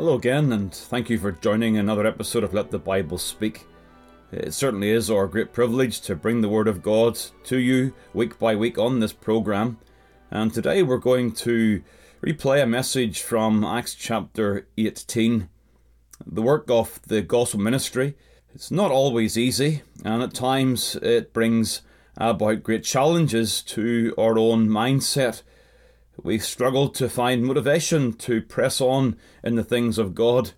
Hello again, and thank you for joining another episode of Let the Bible Speak. It certainly is our great privilege to bring the Word of God to you week by week on this program. And today we're going to replay a message from Acts chapter 18. The work of the gospel ministry is not always easy, and at times it brings about great challenges to our own mindset we struggle to find motivation to press on in the things of God.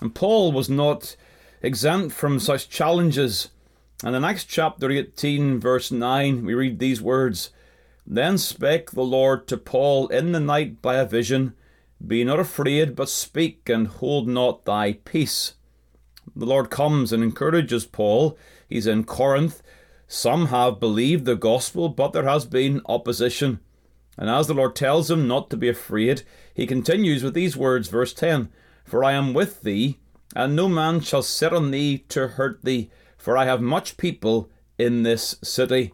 And Paul was not exempt from such challenges. And in Acts chapter 18, verse 9, we read these words Then spake the Lord to Paul in the night by a vision Be not afraid, but speak, and hold not thy peace. The Lord comes and encourages Paul. He's in Corinth. Some have believed the gospel, but there has been opposition. And as the Lord tells him not to be afraid, he continues with these words, verse 10 For I am with thee, and no man shall set on thee to hurt thee, for I have much people in this city.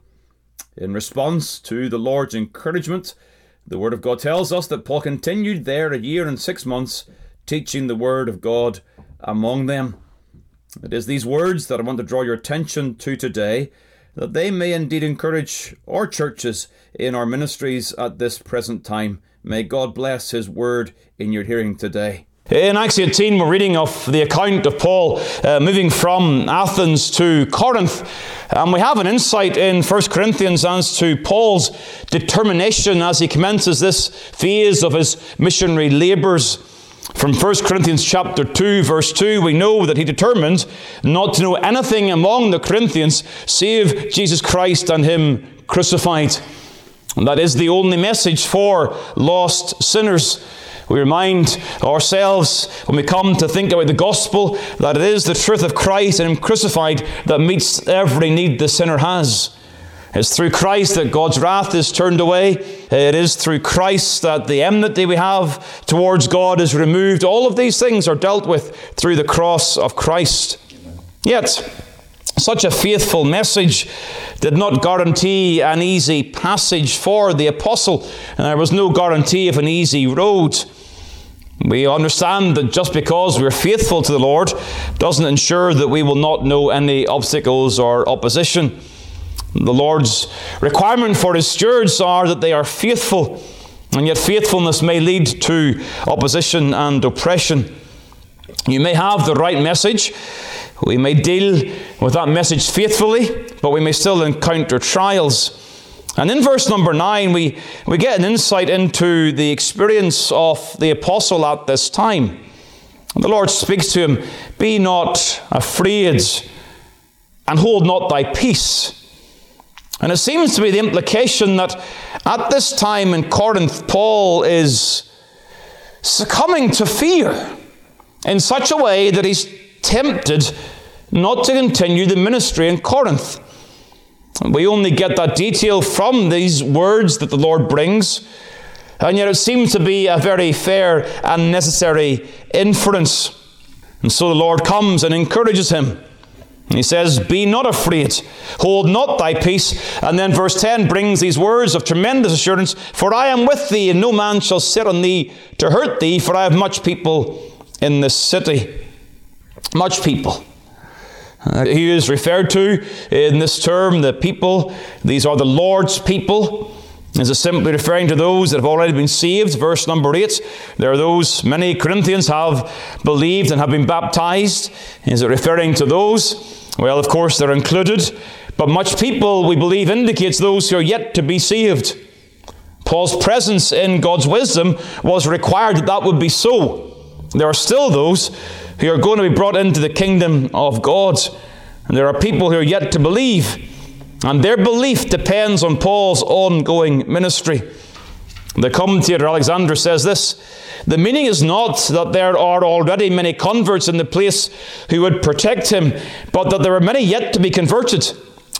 In response to the Lord's encouragement, the Word of God tells us that Paul continued there a year and six months, teaching the Word of God among them. It is these words that I want to draw your attention to today that they may indeed encourage our churches in our ministries at this present time. May God bless His word in your hearing today. In Acts 18, we're reading of the account of Paul uh, moving from Athens to Corinth. And we have an insight in 1 Corinthians as to Paul's determination as he commences this phase of his missionary labours. From 1 Corinthians chapter 2 verse 2 we know that he determined not to know anything among the Corinthians save Jesus Christ and him crucified. And that is the only message for lost sinners. We remind ourselves when we come to think about the gospel that it is the truth of Christ and Him crucified that meets every need the sinner has. It's through Christ that God's wrath is turned away. It is through Christ that the enmity we have towards God is removed. All of these things are dealt with through the cross of Christ. Yet, such a faithful message did not guarantee an easy passage for the apostle, and there was no guarantee of an easy road. We understand that just because we're faithful to the Lord doesn't ensure that we will not know any obstacles or opposition. The Lord's requirement for his stewards are that they are faithful, and yet faithfulness may lead to opposition and oppression. You may have the right message. We may deal with that message faithfully, but we may still encounter trials. And in verse number 9, we, we get an insight into the experience of the apostle at this time. The Lord speaks to him Be not afraid, and hold not thy peace and it seems to be the implication that at this time in Corinth, Paul is succumbing to fear in such a way that he's tempted not to continue the ministry in Corinth. We only get that detail from these words that the Lord brings, and yet it seems to be a very fair and necessary inference. And so the Lord comes and encourages him. He says, Be not afraid, hold not thy peace. And then verse 10 brings these words of tremendous assurance For I am with thee, and no man shall sit on thee to hurt thee, for I have much people in this city. Much people. Uh, he is referred to in this term the people. These are the Lord's people. Is it simply referring to those that have already been saved? Verse number 8. There are those, many Corinthians have believed and have been baptized. Is it referring to those? Well, of course, they're included, but much people, we believe, indicates those who are yet to be saved. Paul's presence in God's wisdom was required that that would be so. There are still those who are going to be brought into the kingdom of God, and there are people who are yet to believe, and their belief depends on Paul's ongoing ministry. The commentator Alexander says this The meaning is not that there are already many converts in the place who would protect him, but that there are many yet to be converted,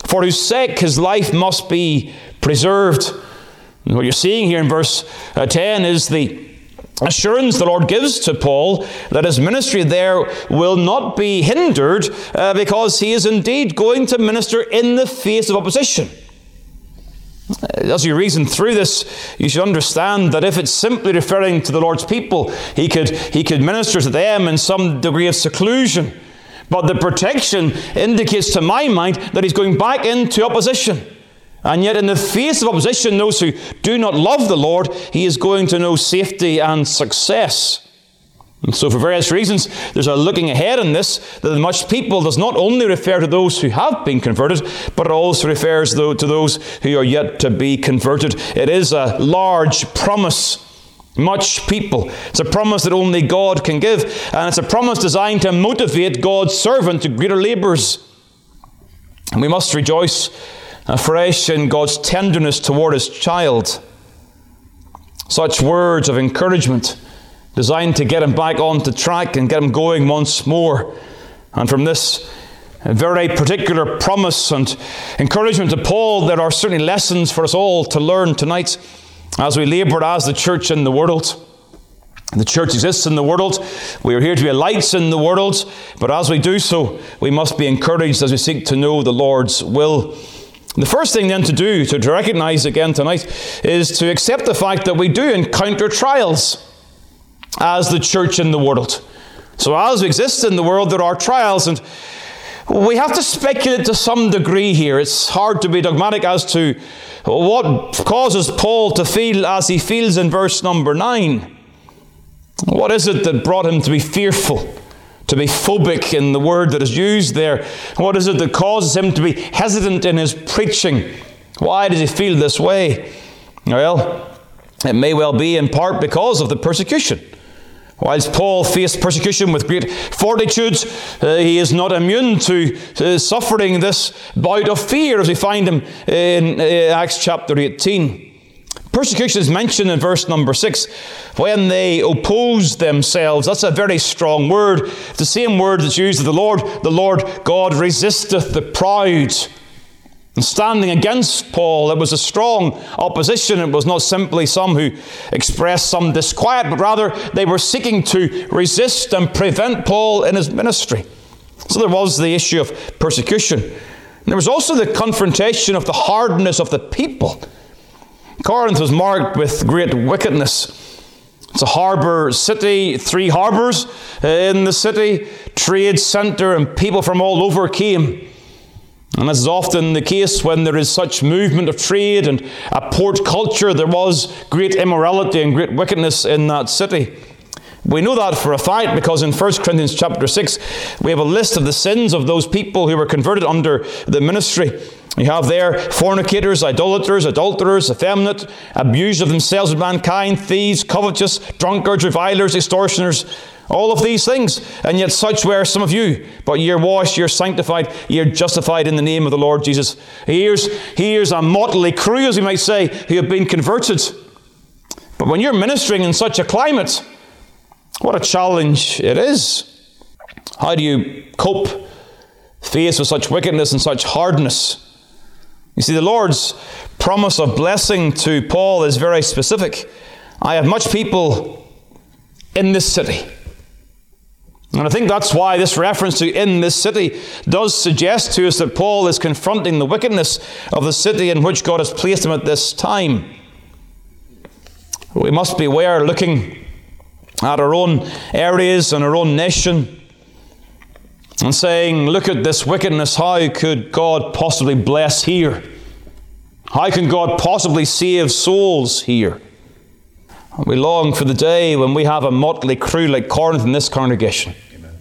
for whose sake his life must be preserved. And what you're seeing here in verse uh, 10 is the assurance the Lord gives to Paul that his ministry there will not be hindered uh, because he is indeed going to minister in the face of opposition. Uh, as you reason through this, you should understand that if it's simply referring to the Lord's people, he could, he could minister to them in some degree of seclusion. But the protection indicates to my mind that he's going back into opposition. And yet, in the face of opposition, those who do not love the Lord, he is going to know safety and success. And so, for various reasons, there's a looking ahead in this that the much people does not only refer to those who have been converted, but it also refers to those who are yet to be converted. It is a large promise. Much people. It's a promise that only God can give, and it's a promise designed to motivate God's servant to greater labours. And we must rejoice afresh in God's tenderness toward his child. Such words of encouragement designed to get him back onto track and get him going once more. And from this very particular promise and encouragement to Paul, there are certainly lessons for us all to learn tonight as we labour as the church in the world. The church exists in the world. We are here to be lights in the world. But as we do so, we must be encouraged as we seek to know the Lord's will. The first thing then to do, to recognize again tonight, is to accept the fact that we do encounter trials as the church in the world. So, as we exist in the world, there are trials, and we have to speculate to some degree here. It's hard to be dogmatic as to what causes Paul to feel as he feels in verse number 9. What is it that brought him to be fearful? to be phobic in the word that is used there? What is it that causes him to be hesitant in his preaching? Why does he feel this way? Well, it may well be in part because of the persecution. Whilst Paul faced persecution with great fortitude, uh, he is not immune to uh, suffering this bout of fear as we find him in uh, Acts chapter 18. Persecution is mentioned in verse number 6 when they oppose themselves. That's a very strong word. It's the same word that's used of the Lord. The Lord God resisteth the proud. And standing against Paul, it was a strong opposition. It was not simply some who expressed some disquiet, but rather they were seeking to resist and prevent Paul in his ministry. So there was the issue of persecution. And there was also the confrontation of the hardness of the people. Corinth was marked with great wickedness. It's a harbour city, three harbours in the city, trade centre, and people from all over came. And as is often the case when there is such movement of trade and a port culture, there was great immorality and great wickedness in that city. We know that for a fact because in 1 Corinthians chapter 6, we have a list of the sins of those people who were converted under the ministry. You have there fornicators, idolaters, adulterers, effeminate, abusers of themselves with mankind, thieves, covetous, drunkards, revilers, extortioners, all of these things. And yet such were some of you. But you're washed, you're sanctified, you're justified in the name of the Lord Jesus. Here's, here's a motley crew, as we might say, who have been converted. But when you're ministering in such a climate, what a challenge it is. How do you cope faced with such wickedness and such hardness? You see, the Lord's promise of blessing to Paul is very specific. I have much people in this city. And I think that's why this reference to in this city does suggest to us that Paul is confronting the wickedness of the city in which God has placed him at this time. We must be aware, looking at our own areas and our own nation, and saying, Look at this wickedness. How could God possibly bless here? How can God possibly save souls here? We long for the day when we have a motley crew like Corinth in this congregation. Amen.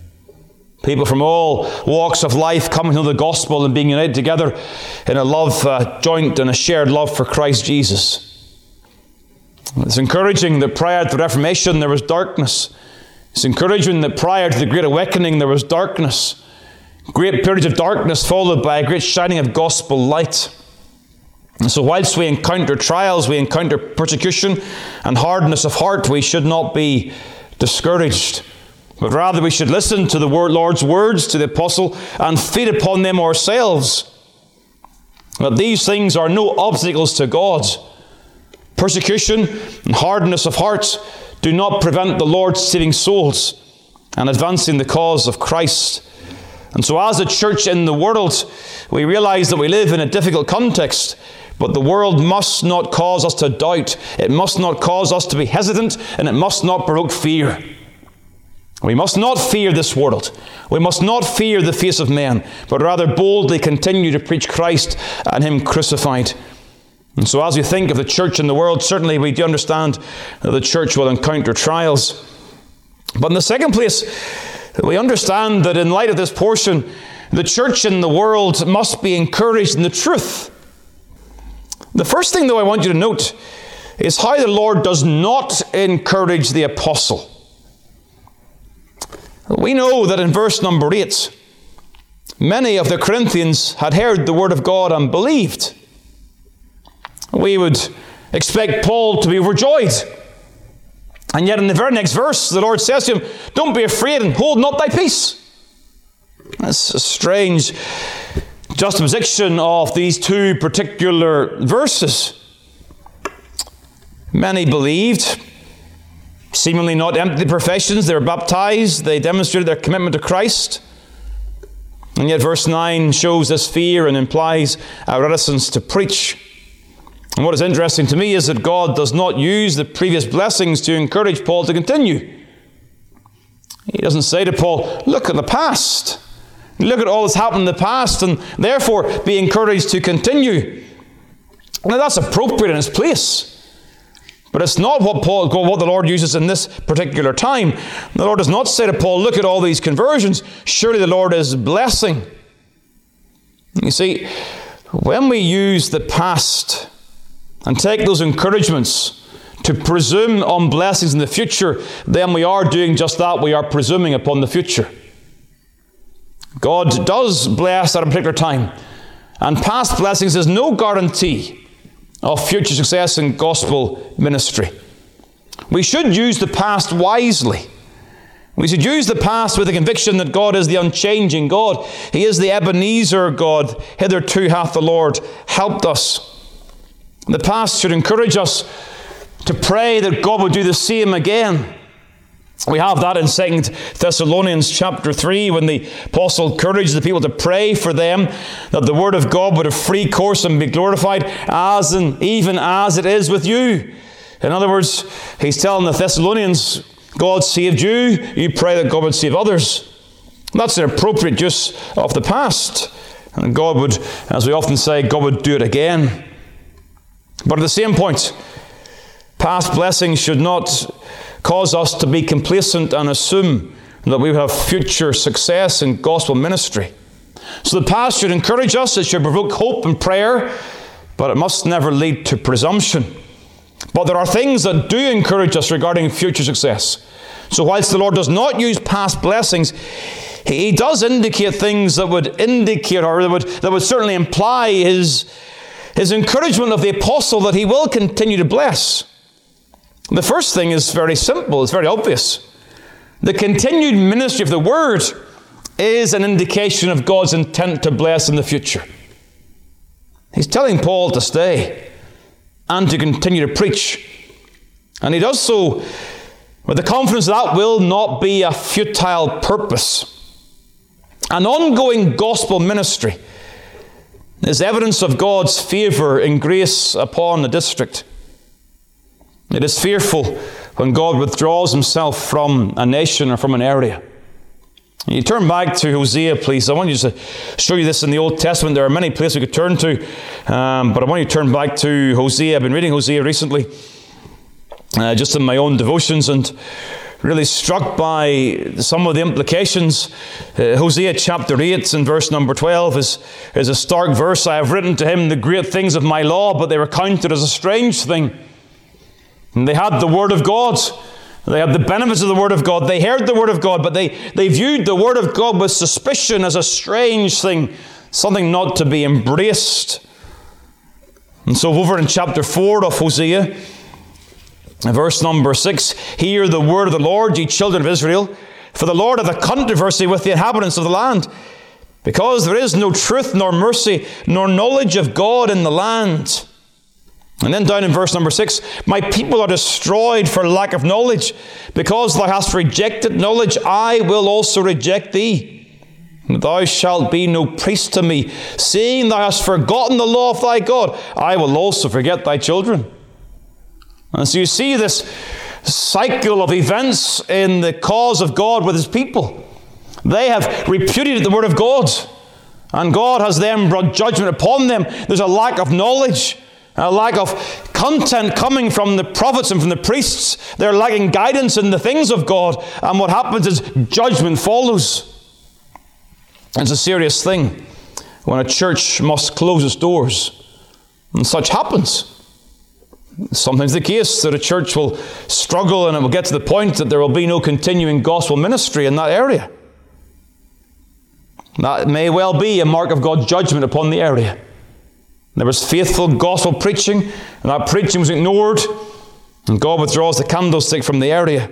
People from all walks of life coming to the gospel and being united together in a love uh, joint and a shared love for Christ Jesus. It's encouraging that prior to the Reformation there was darkness. It's encouraging that prior to the Great Awakening there was darkness. Great periods of darkness followed by a great shining of gospel light. And so, whilst we encounter trials, we encounter persecution and hardness of heart, we should not be discouraged. But rather, we should listen to the Lord's words to the apostle and feed upon them ourselves. That these things are no obstacles to God. Persecution and hardness of heart do not prevent the Lord saving souls and advancing the cause of Christ. And so, as a church in the world, we realize that we live in a difficult context, but the world must not cause us to doubt. It must not cause us to be hesitant, and it must not provoke fear. We must not fear this world. We must not fear the face of man, but rather boldly continue to preach Christ and Him crucified. And so, as we think of the church in the world, certainly we do understand that the church will encounter trials. But in the second place, we understand that in light of this portion, the church in the world must be encouraged in the truth. The first thing, though, I want you to note is how the Lord does not encourage the apostle. We know that in verse number 8, many of the Corinthians had heard the word of God and believed. We would expect Paul to be overjoyed. And yet, in the very next verse, the Lord says to him, Don't be afraid and hold not thy peace. That's a strange juxtaposition of these two particular verses. Many believed, seemingly not empty professions. They were baptized, they demonstrated their commitment to Christ. And yet, verse 9 shows this fear and implies a reticence to preach. And what is interesting to me is that God does not use the previous blessings to encourage Paul to continue. He doesn't say to Paul, Look at the past. Look at all that's happened in the past, and therefore be encouraged to continue. Now, that's appropriate in its place. But it's not what Paul, what the Lord uses in this particular time. The Lord does not say to Paul, "Look at all these conversions. Surely the Lord is blessing." You see, when we use the past and take those encouragements to presume on blessings in the future, then we are doing just that. We are presuming upon the future. God does bless at a particular time, and past blessings is no guarantee of future success in gospel ministry. We should use the past wisely. We should use the past with the conviction that God is the unchanging God. He is the Ebenezer God. Hitherto hath the Lord helped us. The past should encourage us to pray that God would do the same again. We have that in Second Thessalonians chapter 3 when the apostle encouraged the people to pray for them that the word of God would have free course and be glorified as and even as it is with you. In other words, he's telling the Thessalonians, God saved you, you pray that God would save others. That's an appropriate use of the past. And God would, as we often say, God would do it again. But at the same point, past blessings should not cause us to be complacent and assume that we have future success in gospel ministry. So the past should encourage us, it should provoke hope and prayer, but it must never lead to presumption. But there are things that do encourage us regarding future success. So, whilst the Lord does not use past blessings, He does indicate things that would indicate or that would, that would certainly imply His, his encouragement of the apostle that He will continue to bless. The first thing is very simple, it's very obvious. The continued ministry of the word is an indication of God's intent to bless in the future. He's telling Paul to stay and to continue to preach. And he does so with the confidence that will not be a futile purpose. An ongoing gospel ministry is evidence of God's favour and grace upon the district. It is fearful when God withdraws himself from a nation or from an area. You turn back to Hosea, please. I want you to show you this in the Old Testament. There are many places we could turn to, um, but I want you to turn back to Hosea. I've been reading Hosea recently, uh, just in my own devotions, and really struck by some of the implications. Uh, Hosea chapter 8 and verse number 12 is, is a stark verse. I have written to him the great things of my law, but they were counted as a strange thing. And they had the Word of God. They had the benefits of the Word of God. They heard the Word of God, but they, they viewed the Word of God with suspicion as a strange thing, something not to be embraced. And so, over in chapter 4 of Hosea, verse number 6 Hear the word of the Lord, ye children of Israel, for the Lord hath a controversy with the inhabitants of the land, because there is no truth, nor mercy, nor knowledge of God in the land. And then down in verse number 6 My people are destroyed for lack of knowledge. Because thou hast rejected knowledge, I will also reject thee. Thou shalt be no priest to me. Seeing thou hast forgotten the law of thy God, I will also forget thy children. And so you see this cycle of events in the cause of God with his people. They have repudiated the word of God, and God has then brought judgment upon them. There's a lack of knowledge, a lack of content coming from the prophets and from the priests. They're lacking guidance in the things of God, and what happens is judgment follows. It's a serious thing when a church must close its doors, and such happens. Sometimes the case that a church will struggle and it will get to the point that there will be no continuing gospel ministry in that area. That may well be a mark of God's judgment upon the area. There was faithful gospel preaching, and that preaching was ignored, and God withdraws the candlestick from the area.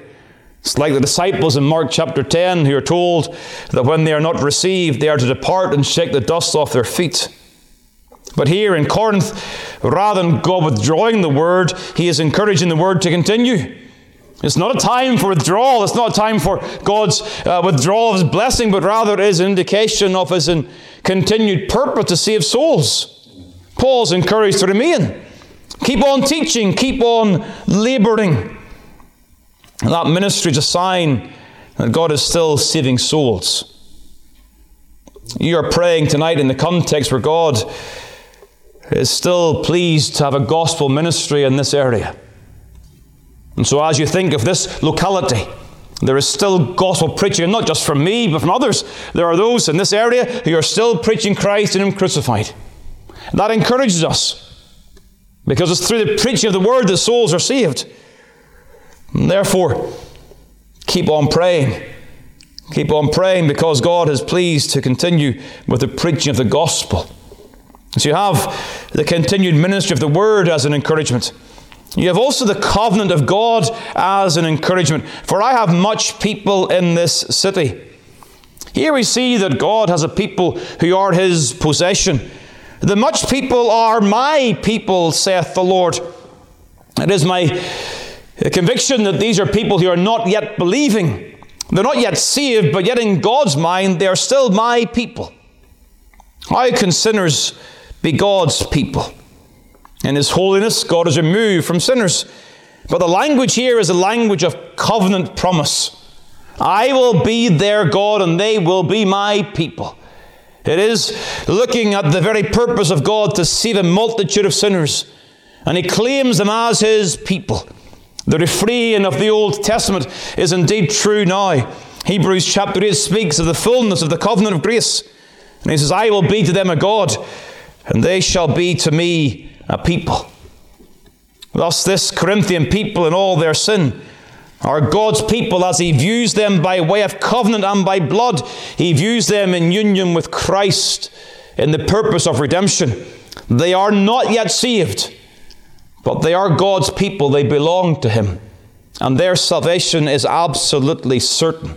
It's like the disciples in Mark chapter 10 who are told that when they are not received, they are to depart and shake the dust off their feet. But here in Corinth, rather than God withdrawing the word, he is encouraging the word to continue. It's not a time for withdrawal. It's not a time for God's uh, withdrawal of his blessing, but rather it is an indication of his continued purpose to save souls. Paul's encouraged to remain. Keep on teaching, keep on laboring. That ministry is a sign that God is still saving souls. You are praying tonight in the context where God is still pleased to have a gospel ministry in this area. And so, as you think of this locality, there is still gospel preaching, not just from me, but from others. There are those in this area who are still preaching Christ and Him crucified. That encourages us because it's through the preaching of the word that souls are saved. And therefore, keep on praying. Keep on praying because God is pleased to continue with the preaching of the gospel. So you have the continued ministry of the word as an encouragement. You have also the covenant of God as an encouragement. For I have much people in this city. Here we see that God has a people who are his possession. The much people are my people, saith the Lord. It is my conviction that these are people who are not yet believing. They're not yet saved, but yet in God's mind, they are still my people. How can sinners be God's people? In His holiness, God is removed from sinners. But the language here is a language of covenant promise. I will be their God and they will be my people. It is looking at the very purpose of God to save a multitude of sinners. And He claims them as His people. The refrain of the Old Testament is indeed true now. Hebrews chapter 8 speaks of the fullness of the covenant of grace. And He says, I will be to them a God, and they shall be to me a people. Thus, this Corinthian people in all their sin are God's people as He views them by way of covenant and by blood. He views them in union with Christ in the purpose of redemption. They are not yet saved, but they are God's people. They belong to Him. And their salvation is absolutely certain.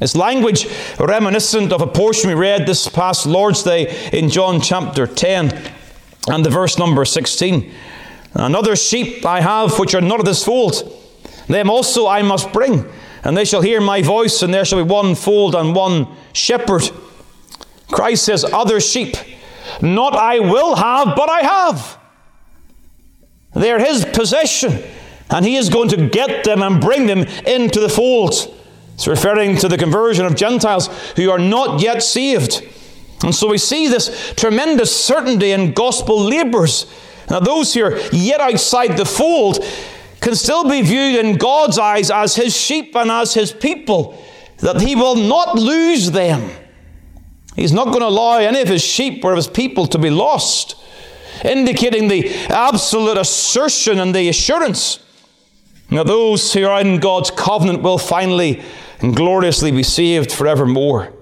It's language reminiscent of a portion we read this past Lord's Day in John chapter 10 and the verse number 16. Another sheep I have which are not of this fold, them also I must bring, and they shall hear my voice, and there shall be one fold and one shepherd. Christ says, Other sheep, not I will have, but I have. They are his possession, and he is going to get them and bring them into the fold. It's referring to the conversion of Gentiles who are not yet saved. And so we see this tremendous certainty in gospel labours. Now, those who are yet outside the fold can still be viewed in God's eyes as his sheep and as his people, that he will not lose them. He's not going to allow any of his sheep or of his people to be lost, indicating the absolute assertion and the assurance that those who are in God's covenant will finally and gloriously be saved forevermore.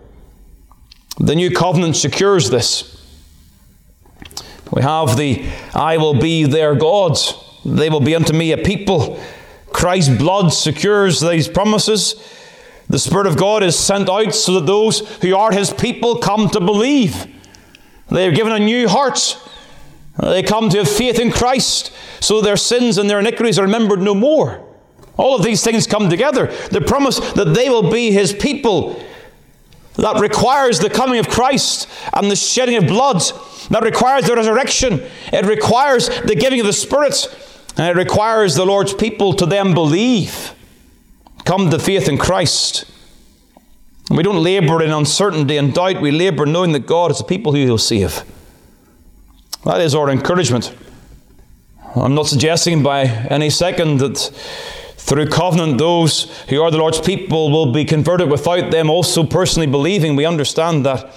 The new covenant secures this. We have the I will be their God. They will be unto me a people. Christ's blood secures these promises. The Spirit of God is sent out so that those who are His people come to believe. They are given a new heart. They come to have faith in Christ so their sins and their iniquities are remembered no more. All of these things come together. The promise that they will be His people. That requires the coming of Christ and the shedding of blood. That requires the resurrection. It requires the giving of the Spirit. And it requires the Lord's people to then believe. Come to faith in Christ. We don't labour in uncertainty and doubt. We labour knowing that God is the people who He'll save. That is our encouragement. I'm not suggesting by any second that through covenant those who are the Lord's people will be converted without them also personally believing. We understand that.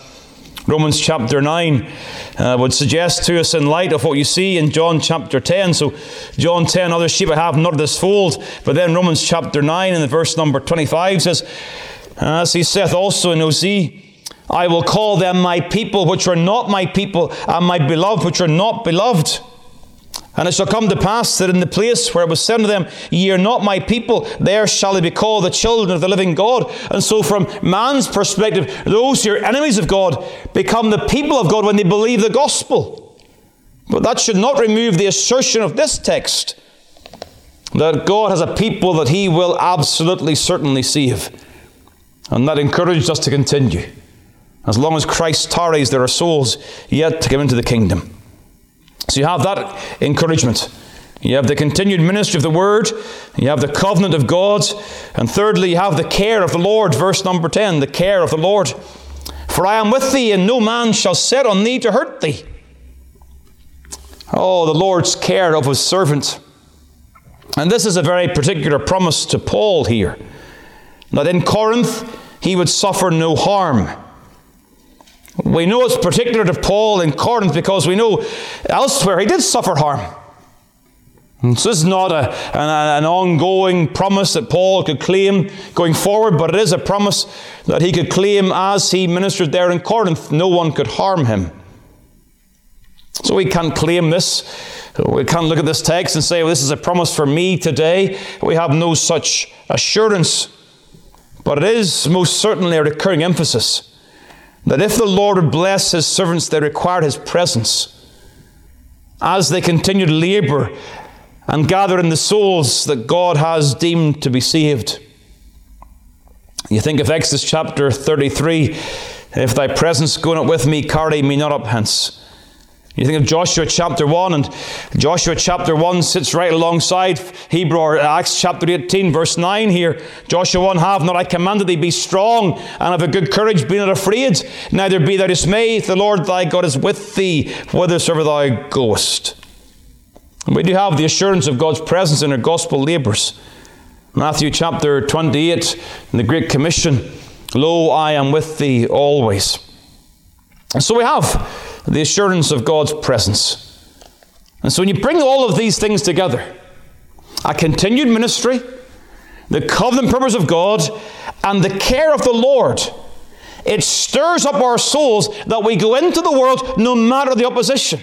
Romans chapter 9 uh, would suggest to us, in light of what you see in John chapter 10. So, John 10, other sheep I have not this fold. But then Romans chapter 9 and the verse number 25 says, As he saith also in Osee, I will call them my people, which are not my people, and my beloved, which are not beloved. And it shall come to pass that in the place where it was said to them, Ye are not my people, there shall they be called the children of the living God. And so, from man's perspective, those who are enemies of God become the people of God when they believe the gospel. But that should not remove the assertion of this text that God has a people that He will absolutely certainly save. And that encouraged us to continue. As long as Christ tarries, there are souls yet to come into the kingdom. So you have that encouragement. You have the continued ministry of the word, you have the covenant of God, and thirdly, you have the care of the Lord. Verse number 10 the care of the Lord. For I am with thee, and no man shall set on thee to hurt thee. Oh, the Lord's care of his servant. And this is a very particular promise to Paul here that in Corinth he would suffer no harm. We know it's particular to Paul in Corinth because we know elsewhere he did suffer harm. And so this is not a, an, an, ongoing promise that Paul could claim going forward, but it is a promise that he could claim as he ministered there in Corinth. No one could harm him. So we can't claim this. We can't look at this text and say, well, this is a promise for me today. We have no such assurance. But it is most certainly a recurring emphasis that if the Lord would bless his servants, they required his presence as they continue to labor and gather in the souls that God has deemed to be saved. You think of Exodus chapter 33 if thy presence go not with me, carry me not up hence. You think of Joshua chapter 1, and Joshua chapter 1 sits right alongside Hebrew or Acts chapter 18, verse 9 here. Joshua 1 Have not I commanded thee, be strong and of a good courage, be not afraid, neither be thou dismayed. The Lord thy God is with thee whithersoever thou goest. And we do have the assurance of God's presence in our gospel labours. Matthew chapter 28, in the Great Commission Lo, I am with thee always. And so we have the assurance of God's presence. And so when you bring all of these things together, a continued ministry, the covenant purpose of God, and the care of the Lord, it stirs up our souls that we go into the world no matter the opposition.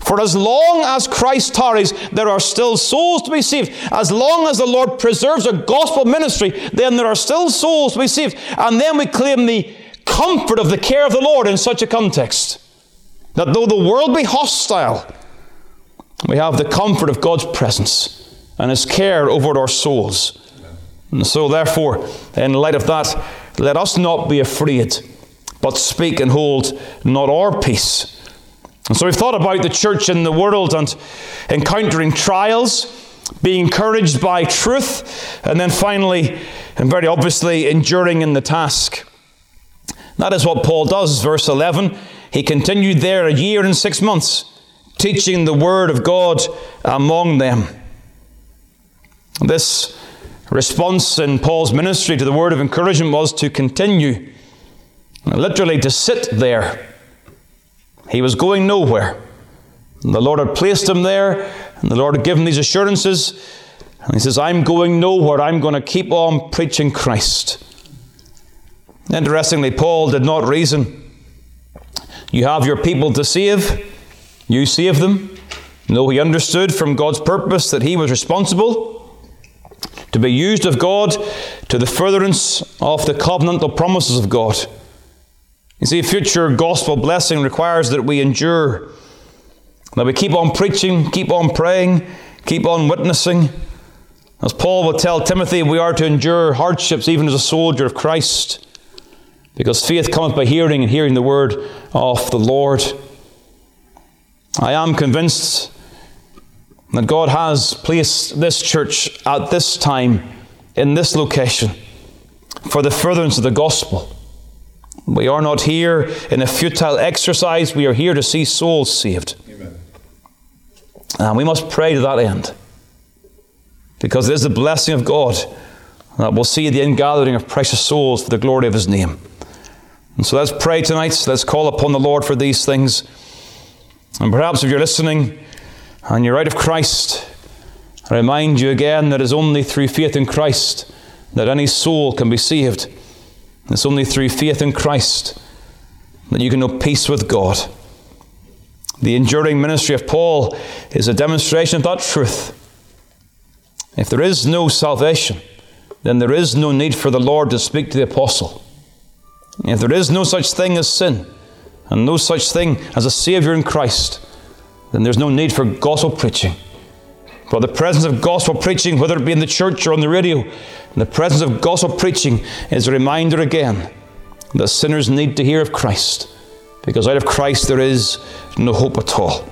For as long as Christ tarries, there are still souls to be saved. As long as the Lord preserves a gospel ministry, then there are still souls to be saved. And then we claim the comfort of the care of the Lord in such a context. That though the world be hostile, we have the comfort of God's presence and His care over our souls. And so, therefore, in light of that, let us not be afraid, but speak and hold not our peace. And so, we've thought about the church in the world and encountering trials, being encouraged by truth, and then finally, and very obviously, enduring in the task. That is what Paul does, verse 11. He continued there a year and six months, teaching the word of God among them. This response in Paul's ministry to the word of encouragement was to continue, literally to sit there. He was going nowhere. The Lord had placed him there, and the Lord had given these assurances. And he says, I'm going nowhere. I'm going to keep on preaching Christ. Interestingly, Paul did not reason. You have your people to save, You save them. No, he understood from God's purpose that he was responsible to be used of God to the furtherance of the covenantal promises of God. You see, future gospel blessing requires that we endure, that we keep on preaching, keep on praying, keep on witnessing. As Paul will tell Timothy, we are to endure hardships even as a soldier of Christ, because faith cometh by hearing, and hearing the word of the Lord. I am convinced that God has placed this church at this time in this location for the furtherance of the gospel. We are not here in a futile exercise, we are here to see souls saved. Amen. And we must pray to that end. Because it is the blessing of God that we'll see the ingathering of precious souls for the glory of His name. And so let's pray tonight. Let's call upon the Lord for these things. And perhaps if you're listening, and you're out of Christ, I remind you again that it's only through faith in Christ that any soul can be saved. It's only through faith in Christ that you can know peace with God. The enduring ministry of Paul is a demonstration of that truth. If there is no salvation, then there is no need for the Lord to speak to the apostle. If there is no such thing as sin, and no such thing as a Saviour in Christ, then there's no need for gospel preaching. For the presence of gospel preaching, whether it be in the church or on the radio, the presence of gospel preaching is a reminder again that sinners need to hear of Christ, because out of Christ there is no hope at all.